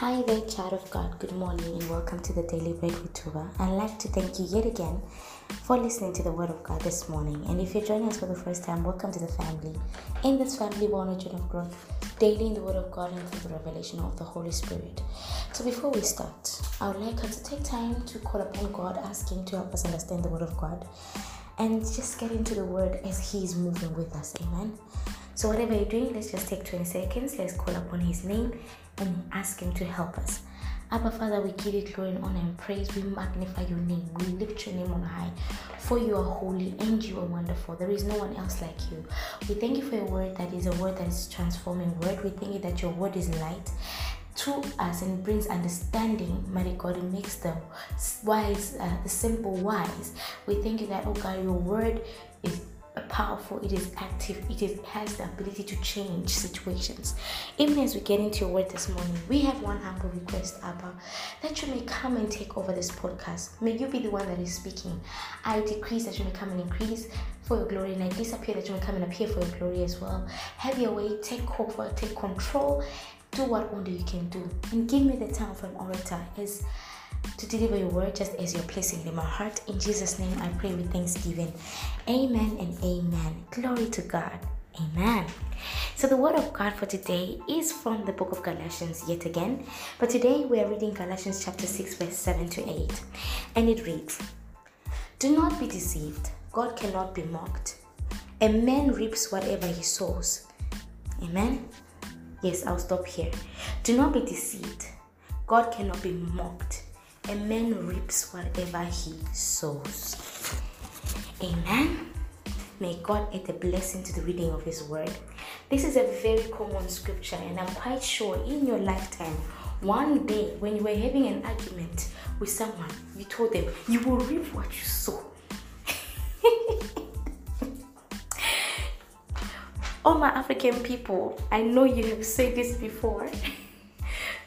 Hi there, child of God. Good morning and welcome to the Daily Bread with Tuba. I'd like to thank you yet again for listening to the Word of God this morning. And if you're joining us for the first time, welcome to the family. In this family, we're on a journey of growth daily in the Word of God and through the revelation of the Holy Spirit. So before we start, I would like us to take time to call upon God, ask Him to help us understand the Word of God, and just get into the Word as He is moving with us. Amen. So, whatever you're doing, let's just take 20 seconds. Let's call upon His name and ask Him to help us. Abba Father, we give you glory and honor and praise. We magnify your name. We lift your name on high. For you are holy and you are wonderful. There is no one else like you. We thank you for your word that is a word that is transforming word. We thank you that your word is light to us and brings understanding, mighty God. It makes the wise, uh, the simple wise. We thank you that, oh God, your word is powerful, it is active, it is, has the ability to change situations. Even as we get into your word this morning, we have one humble request, Abba, that you may come and take over this podcast. May you be the one that is speaking. I decrease that you may come and increase for your glory, and I disappear that you may come and appear for your glory as well. Have your way, take over, take control, do what only you can do, and give me the tongue of an orator as to deliver your word just as you're placing it in my heart. In Jesus' name, I pray with thanksgiving. Amen and amen. Glory to God. Amen. So, the word of God for today is from the book of Galatians yet again. But today we are reading Galatians chapter 6, verse 7 to 8. And it reads Do not be deceived, God cannot be mocked. A man reaps whatever he sows. Amen. Yes, I'll stop here. Do not be deceived, God cannot be mocked. A man reaps whatever he sows. Amen. May God add a blessing to the reading of His word. This is a very common scripture, and I'm quite sure in your lifetime, one day when you were having an argument with someone, you told them, You will reap what you sow. All my African people, I know you have said this before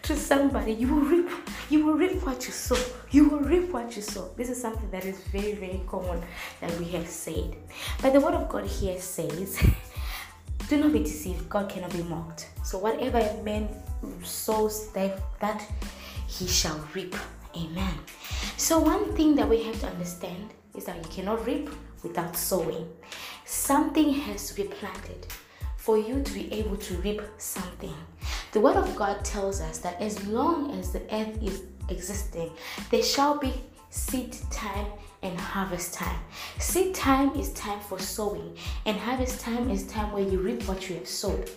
to somebody, you will reap you will reap what you sow. You will reap what you sow. This is something that is very, very common that we have said. But the word of God here says, Do not be deceived. God cannot be mocked. So whatever a man sows, that, that he shall reap. Amen. So one thing that we have to understand is that you cannot reap without sowing. Something has to be planted for you to be able to reap something. The Word of God tells us that as long as the earth is existing, there shall be seed time and harvest time. Seed time is time for sowing, and harvest time is time where you reap what you have sowed.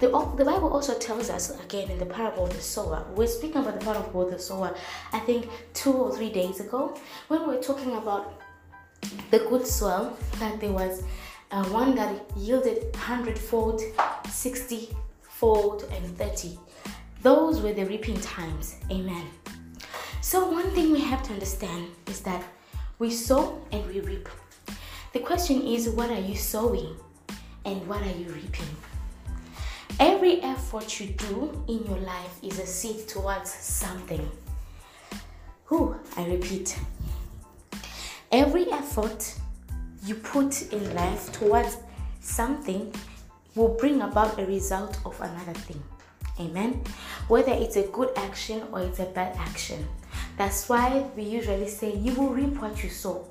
The, the Bible also tells us again in the parable of the sower. We're speaking about the parable of the sower, I think two or three days ago, when we we're talking about the good soil, that there was uh, one that yielded hundredfold, sixty fold, and 30. Those were the reaping times. Amen. So, one thing we have to understand is that we sow and we reap. The question is, what are you sowing and what are you reaping? Every effort you do in your life is a seed towards something. Who? I repeat. Every effort you put in life towards something will bring about a result of another thing. Amen. Whether it's a good action or it's a bad action. That's why we usually say you will reap what you sow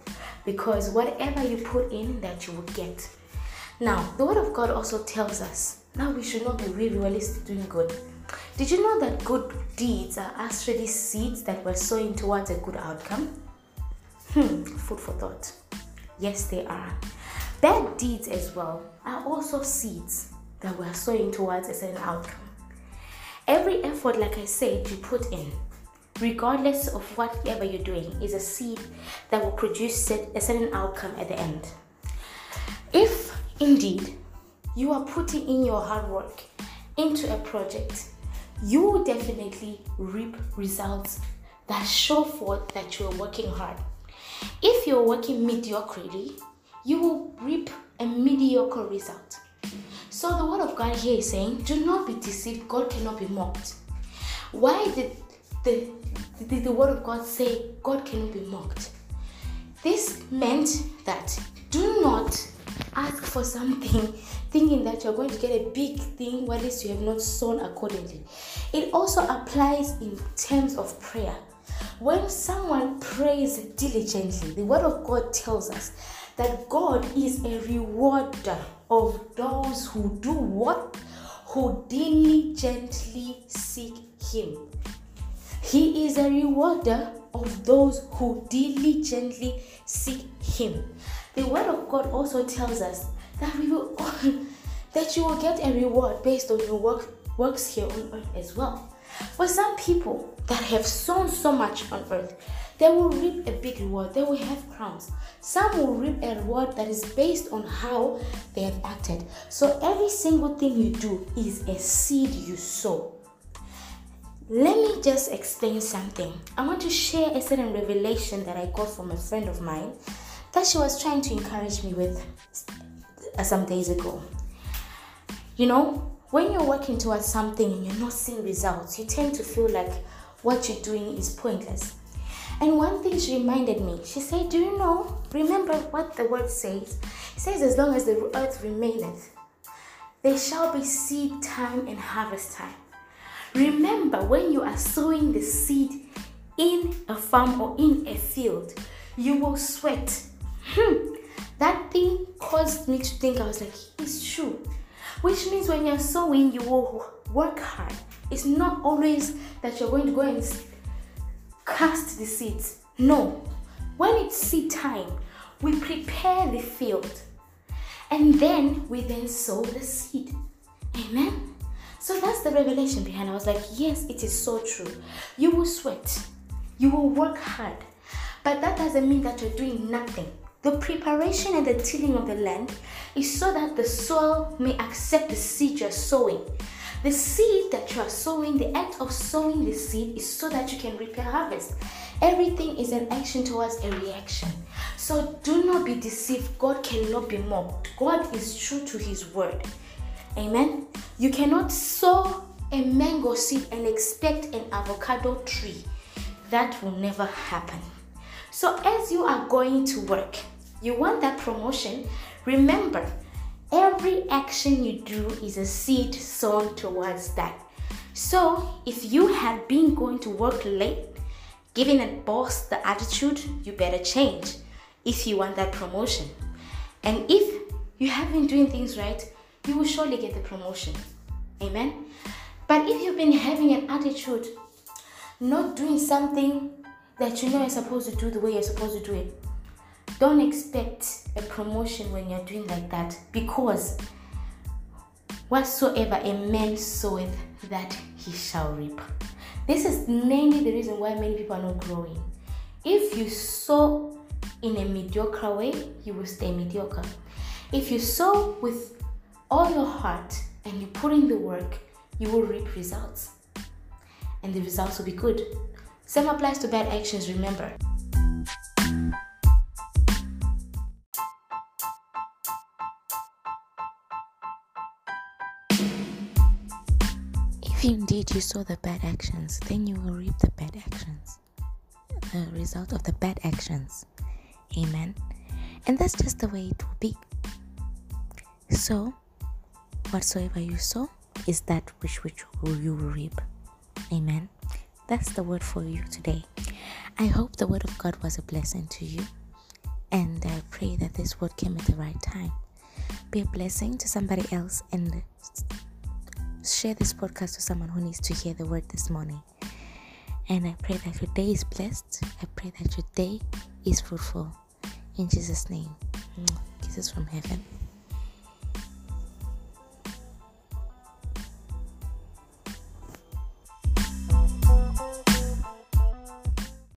because whatever you put in that you will get. Now, the word of God also tells us now we should not be really doing good. Did you know that good deeds are actually seeds that were sowing towards a good outcome? Hmm, food for thought. Yes, they are. Bad deeds as well are also seeds that we're sowing towards a certain outcome. Every effort, like I said, you put in, regardless of whatever you're doing, is a seed that will produce a certain outcome at the end. If indeed you are putting in your hard work into a project, you will definitely reap results that show forth that you are working hard. If you're working mediocrely, you will reap a mediocre result. So the word of God here is saying, do not be deceived, God cannot be mocked. Why did the, did the word of God say God cannot be mocked? This meant that do not ask for something thinking that you're going to get a big thing while you have not sown accordingly. It also applies in terms of prayer. When someone prays diligently, the Word of God tells us that God is a rewarder of those who do what? Who diligently seek Him. He is a rewarder of those who diligently seek Him. The Word of God also tells us that we will that you will get a reward based on your work, works here on earth as well. For some people that have sown so much on earth, they will reap a big reward. They will have crowns. Some will reap a reward that is based on how they have acted. So every single thing you do is a seed you sow. Let me just explain something. I want to share a certain revelation that I got from a friend of mine that she was trying to encourage me with uh, some days ago. You know, when you're working towards something and you're not seeing results, you tend to feel like what you're doing is pointless. And one thing she reminded me, she said, Do you know? Remember what the word says? It says, As long as the earth remaineth, there shall be seed time and harvest time. Remember, when you are sowing the seed in a farm or in a field, you will sweat. Hmm. That thing caused me to think, I was like, it's true. Which means when you're sowing, you will work hard. It's not always that you're going to go and cast the seeds. No. When it's seed time, we prepare the field and then we then sow the seed. Amen. So that's the revelation behind. I was like, yes, it is so true. You will sweat, you will work hard, but that doesn't mean that you're doing nothing. The preparation and the tilling of the land is so that the soil may accept the seed you're sowing. The seed that you are sowing, the act of sowing the seed is so that you can reap a harvest. Everything is an action towards a reaction. So do not be deceived. God cannot be mocked. God is true to his word. Amen. You cannot sow a mango seed and expect an avocado tree. That will never happen. So, as you are going to work, you want that promotion, remember every action you do is a seed sown towards that. So, if you had been going to work late, giving a boss the attitude, you better change if you want that promotion. And if you have been doing things right, you will surely get the promotion. Amen. But if you've been having an attitude, not doing something that you know you're supposed to do the way you're supposed to do it. Don't expect a promotion when you're doing like that because whatsoever a man soweth, that he shall reap. This is mainly the reason why many people are not growing. If you sow in a mediocre way, you will stay mediocre. If you sow with all your heart and you put in the work, you will reap results. And the results will be good. Same applies to bad actions, remember. If indeed you saw the bad actions, then you will reap the bad actions. The result of the bad actions. Amen. And that's just the way it will be. So, whatsoever you sow is that which which you will reap. Amen. That's the word for you today. I hope the word of God was a blessing to you. And I pray that this word came at the right time. Be a blessing to somebody else and share this podcast to someone who needs to hear the word this morning. And I pray that your day is blessed. I pray that your day is fruitful. In Jesus' name, kisses from heaven.